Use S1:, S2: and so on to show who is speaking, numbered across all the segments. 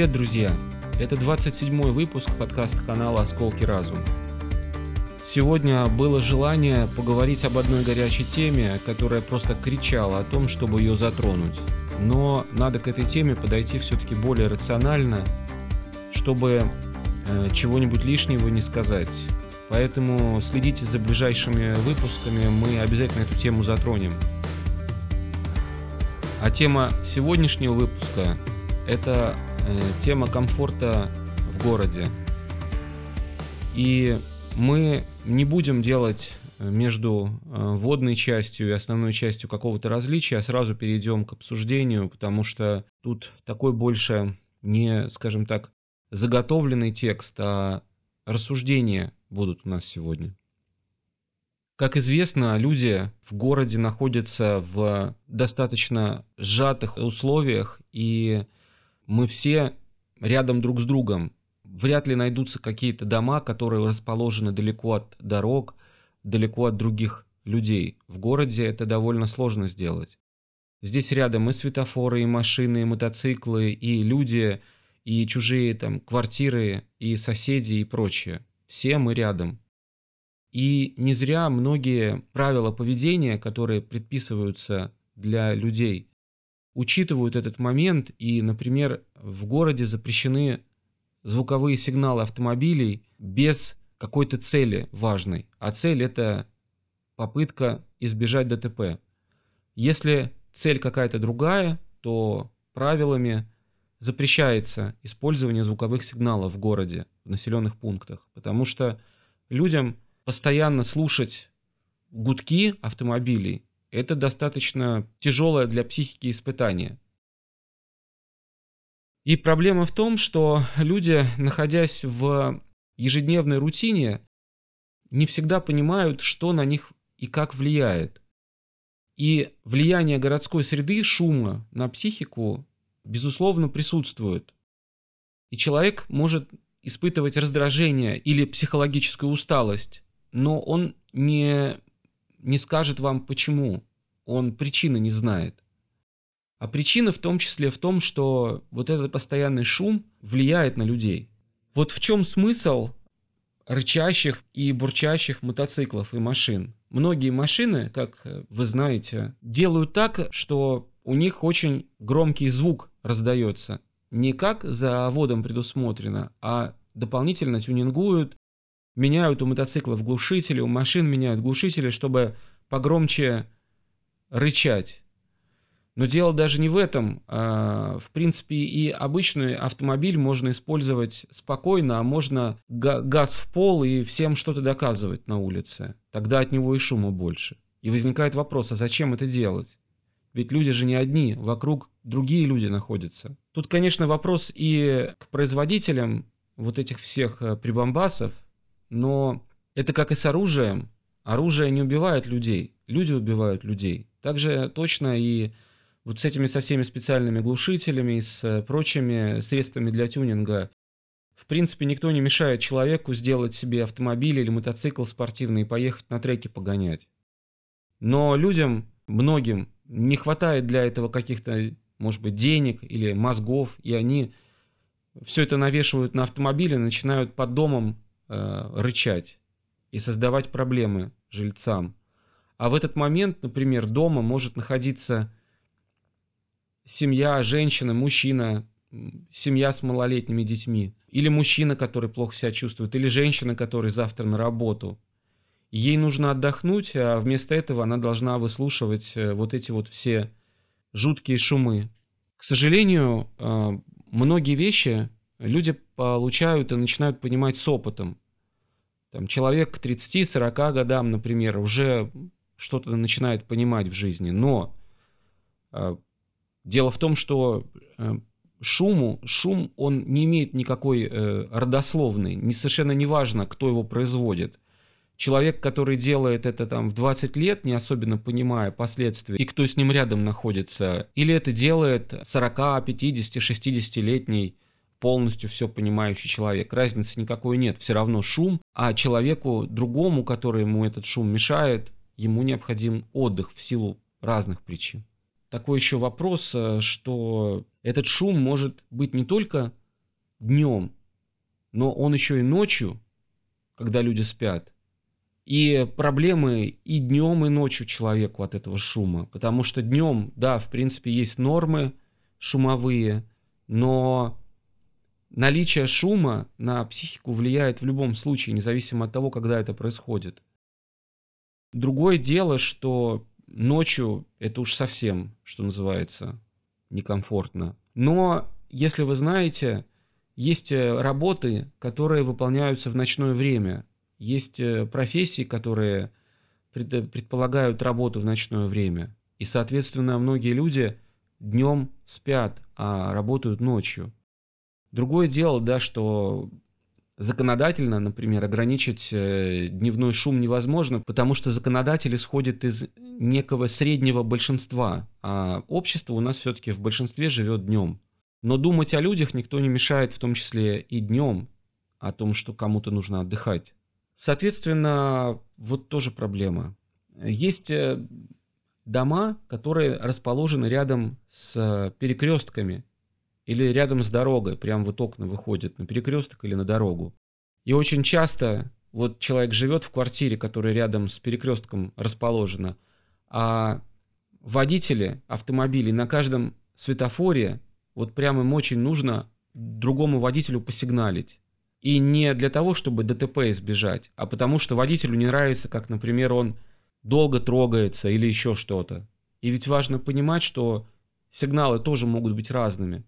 S1: Привет, друзья! Это 27-й выпуск подкаста канала «Осколки разум». Сегодня было желание поговорить об одной горячей теме, которая просто кричала о том, чтобы ее затронуть. Но надо к этой теме подойти все-таки более рационально, чтобы э, чего-нибудь лишнего не сказать. Поэтому следите за ближайшими выпусками, мы обязательно эту тему затронем. А тема сегодняшнего выпуска – это тема комфорта в городе. И мы не будем делать э, между э, водной частью и основной частью какого-то различия, а сразу перейдем к обсуждению, потому что тут такой больше не, скажем так, заготовленный текст, а рассуждения будут у нас сегодня. Как известно, люди в городе находятся в достаточно сжатых условиях, и мы все рядом друг с другом. Вряд ли найдутся какие-то дома, которые расположены далеко от дорог, далеко от других людей. В городе это довольно сложно сделать. Здесь рядом и светофоры, и машины, и мотоциклы, и люди, и чужие там квартиры, и соседи, и прочее. Все мы рядом. И не зря многие правила поведения, которые предписываются для людей, учитывают этот момент, и, например, в городе запрещены звуковые сигналы автомобилей без какой-то цели важной, а цель это попытка избежать ДТП. Если цель какая-то другая, то правилами запрещается использование звуковых сигналов в городе, в населенных пунктах, потому что людям постоянно слушать гудки автомобилей – это достаточно тяжелое для психики испытание. И проблема в том, что люди, находясь в ежедневной рутине, не всегда понимают, что на них и как влияет. И влияние городской среды, шума на психику, безусловно, присутствует. И человек может испытывать раздражение или психологическую усталость, но он не, не скажет вам почему, он причины не знает. А причина в том числе в том, что вот этот постоянный шум влияет на людей. Вот в чем смысл рычащих и бурчащих мотоциклов и машин. Многие машины, как вы знаете, делают так, что у них очень громкий звук раздается. Не как заводом предусмотрено, а дополнительно тюнингуют, меняют у мотоциклов глушители, у машин меняют глушители, чтобы погромче рычать. Но дело даже не в этом. А, в принципе, и обычный автомобиль можно использовать спокойно, а можно газ в пол и всем что-то доказывать на улице. Тогда от него и шума больше. И возникает вопрос, а зачем это делать? Ведь люди же не одни, вокруг другие люди находятся. Тут, конечно, вопрос и к производителям вот этих всех э, прибамбасов, но это как и с оружием. Оружие не убивает людей, люди убивают людей. Также точно и вот с этими со всеми специальными глушителями, с э, прочими средствами для тюнинга, в принципе, никто не мешает человеку сделать себе автомобиль или мотоцикл спортивный и поехать на треке погонять. Но людям, многим, не хватает для этого каких-то, может быть, денег или мозгов, и они все это навешивают на автомобили, начинают под домом э, рычать и создавать проблемы жильцам. А в этот момент, например, дома может находиться семья, женщина, мужчина, семья с малолетними детьми, или мужчина, который плохо себя чувствует, или женщина, которая завтра на работу. Ей нужно отдохнуть, а вместо этого она должна выслушивать э, вот эти вот все жуткие шумы. К сожалению, э, многие вещи люди получают и начинают понимать с опытом. Там человек к 30-40 годам, например, уже что-то начинает понимать в жизни. Но э, дело в том, что э, шуму, шум, он не имеет никакой э, родословной. Не, совершенно не важно, кто его производит. Человек, который делает это там в 20 лет, не особенно понимая последствия, и кто с ним рядом находится, или это делает 40, 50, 60-летний полностью все понимающий человек. Разницы никакой нет, все равно шум, а человеку другому, который ему этот шум мешает, ему необходим отдых в силу разных причин. Такой еще вопрос, э, что этот шум может быть не только днем, но он еще и ночью, когда люди спят. И проблемы и днем, и ночью человеку от этого шума. Потому что днем, да, в принципе, есть нормы шумовые, но наличие шума на психику влияет в любом случае, независимо от того, когда это происходит. Другое дело, что ночью это уж совсем, что называется, некомфортно. Но, если вы знаете, есть э, работы, которые выполняются в ночное время. Есть э, профессии, которые предполагают работу в ночное время. И, соответственно, многие люди днем спят, а работают ночью. Другое дело, да, что законодательно, например, ограничить э, дневной шум невозможно, потому что законодатель исходит из некого среднего большинства, а общество у нас все-таки в большинстве живет днем. Но думать о людях никто не мешает, в том числе и днем, о том, что кому-то нужно отдыхать. Соответственно, вот тоже проблема. Есть э, дома, которые расположены рядом с перекрестками, или рядом с дорогой, прям вот окна выходят на перекресток или на дорогу. И очень часто вот человек живет в квартире, которая рядом с перекрестком расположена, а водители автомобилей на каждом светофоре, вот прям им очень нужно другому водителю посигналить. И не для того, чтобы ДТП избежать, а потому что водителю не нравится, как, например, он долго трогается или еще что-то. И ведь важно понимать, что сигналы тоже могут быть разными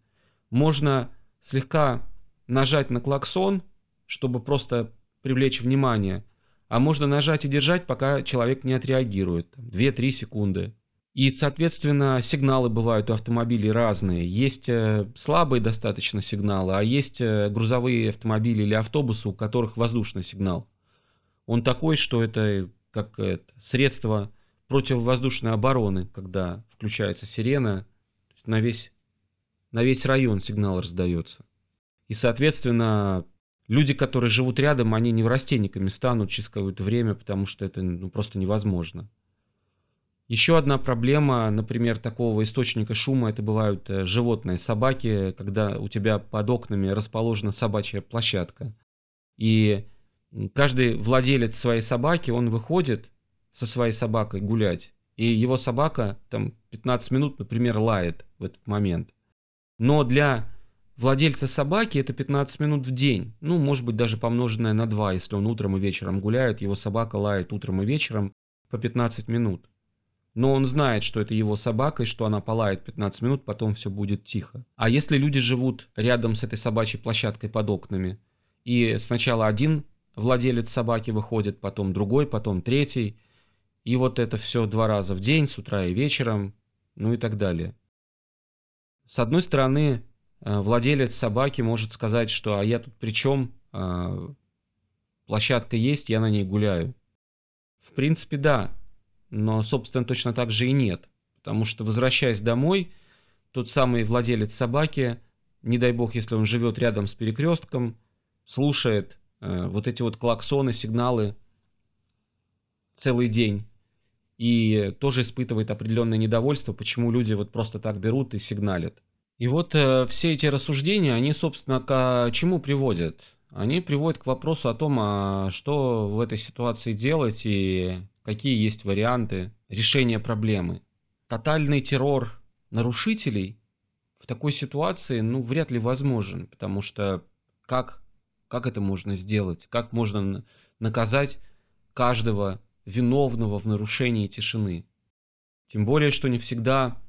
S1: можно слегка нажать на клаксон, чтобы просто привлечь внимание, а можно нажать и держать, пока человек не отреагирует, 2-3 секунды. И, соответственно, сигналы бывают у автомобилей разные. Есть э, слабые достаточно сигналы, а есть э, грузовые автомобили или автобусы, у которых воздушный сигнал. Он такой, что это как это, средство противовоздушной обороны, когда включается сирена на весь на весь район сигнал раздается. И, соответственно, люди, которые живут рядом, они неврастенниками станут через какое-то время, потому что это ну, просто невозможно. Еще одна проблема, например, такого источника шума, это бывают э, животные, собаки, когда у тебя под окнами расположена собачья площадка. И каждый владелец своей собаки, он выходит со своей собакой гулять, и его собака там 15 минут, например, лает в этот момент. Но для владельца собаки это 15 минут в день. Ну, может быть, даже помноженное на 2, если он утром и вечером гуляет, его собака лает утром и вечером по 15 минут. Но он знает, что это его собака, и что она полает 15 минут, потом все будет тихо. А если люди живут рядом с этой собачьей площадкой под окнами, и сначала один владелец собаки выходит, потом другой, потом третий, и вот это все два раза в день, с утра и вечером, ну и так далее. С одной стороны, э, владелец собаки может сказать, что а я тут при чем, а, площадка есть, я на ней гуляю. В принципе, да, но, собственно, точно так же и нет. Потому что, возвращаясь домой, тот самый владелец собаки, не дай бог, если он живет рядом с перекрестком, слушает э, вот эти вот клаксоны, сигналы целый день и тоже испытывает определенное недовольство, почему люди вот просто так берут и сигналят. И вот э, все эти рассуждения, они, собственно, к чему приводят? Они приводят к вопросу о том, а что в этой ситуации делать и какие есть варианты решения проблемы. Тотальный террор нарушителей в такой ситуации, ну, вряд ли возможен, потому что как, как это можно сделать? Как можно наказать каждого виновного в нарушении тишины. Тем более, что не всегда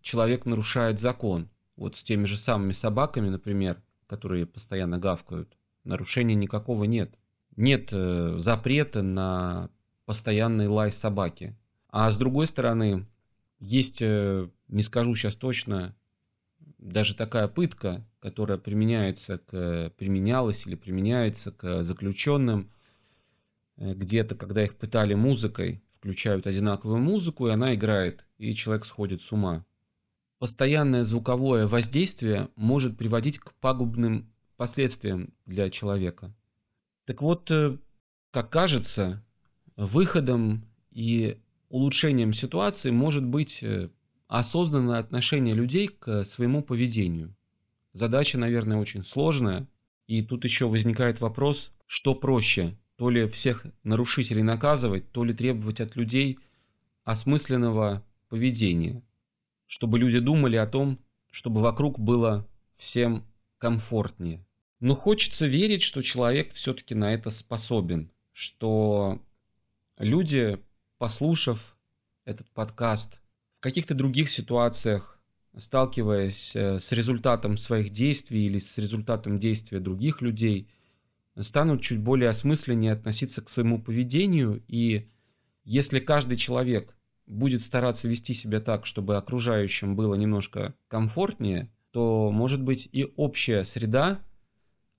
S1: человек нарушает закон. Вот с теми же самыми собаками, например, которые постоянно гавкают, нарушения никакого нет. Нет э, запрета на постоянный лай собаки. А с другой стороны, есть, э, не скажу сейчас точно, даже такая пытка, которая применяется к, применялась или применяется к заключенным – где-то, когда их пытали музыкой, включают одинаковую музыку, и она играет, и человек сходит с ума. Постоянное звуковое воздействие может приводить к пагубным последствиям для человека. Так вот, э, как кажется, выходом и улучшением ситуации может быть э, осознанное отношение людей к своему поведению. задача, наверное, очень сложная. И тут еще возникает вопрос, что проще, то ли всех нарушителей наказывать, то ли требовать от людей осмысленного поведения, чтобы люди думали о том, чтобы вокруг было всем комфортнее. Но хочется верить, что человек все-таки на это способен, что люди, послушав этот подкаст, в каких-то других ситуациях, сталкиваясь э, с результатом своих действий или с результатом действия других людей, станут чуть более осмысленнее относиться к своему поведению. И если каждый человек будет стараться вести себя так, чтобы окружающим было немножко комфортнее, то, может быть, и общая среда,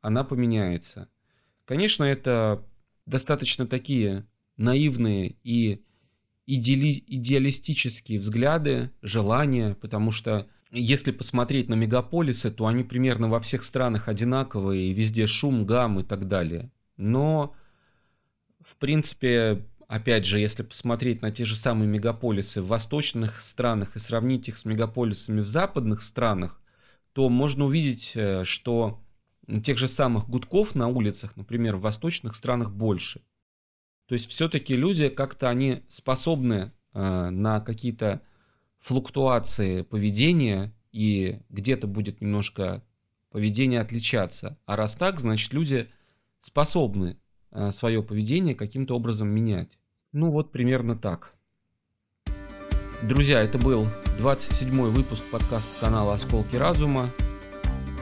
S1: она поменяется. Конечно, это достаточно такие наивные и идеали, идеалистические взгляды, желания, потому что если посмотреть на мегаполисы, то они примерно во всех странах одинаковые, и везде шум, гам и так далее. Но, в принципе, опять же, если посмотреть на те же самые мегаполисы в восточных странах и сравнить их с мегаполисами в западных странах, то можно увидеть, э, что тех же самых гудков на улицах, например, в восточных странах больше. То есть все-таки люди как-то они способны э, на какие-то флуктуации поведения, и где-то будет немножко поведение отличаться. А раз так, значит люди способны э, свое поведение каким-то образом менять. Ну вот примерно так. Друзья, это был 27 выпуск подкаста канала «Осколки разума».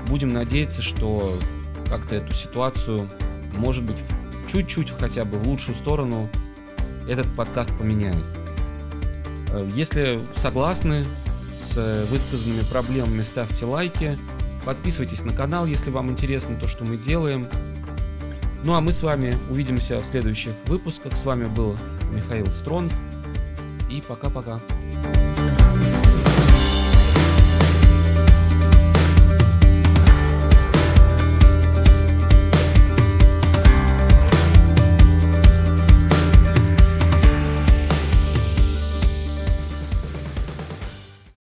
S1: Будем надеяться, что как-то эту ситуацию, может быть, чуть-чуть хотя бы в лучшую сторону этот подкаст поменяет. Э, если согласны с высказанными проблемами, ставьте лайки, подписывайтесь на канал, если вам интересно то, что мы делаем. Ну а мы с вами увидимся в следующих выпусках. С вами был Михаил Стронг. И пока-пока.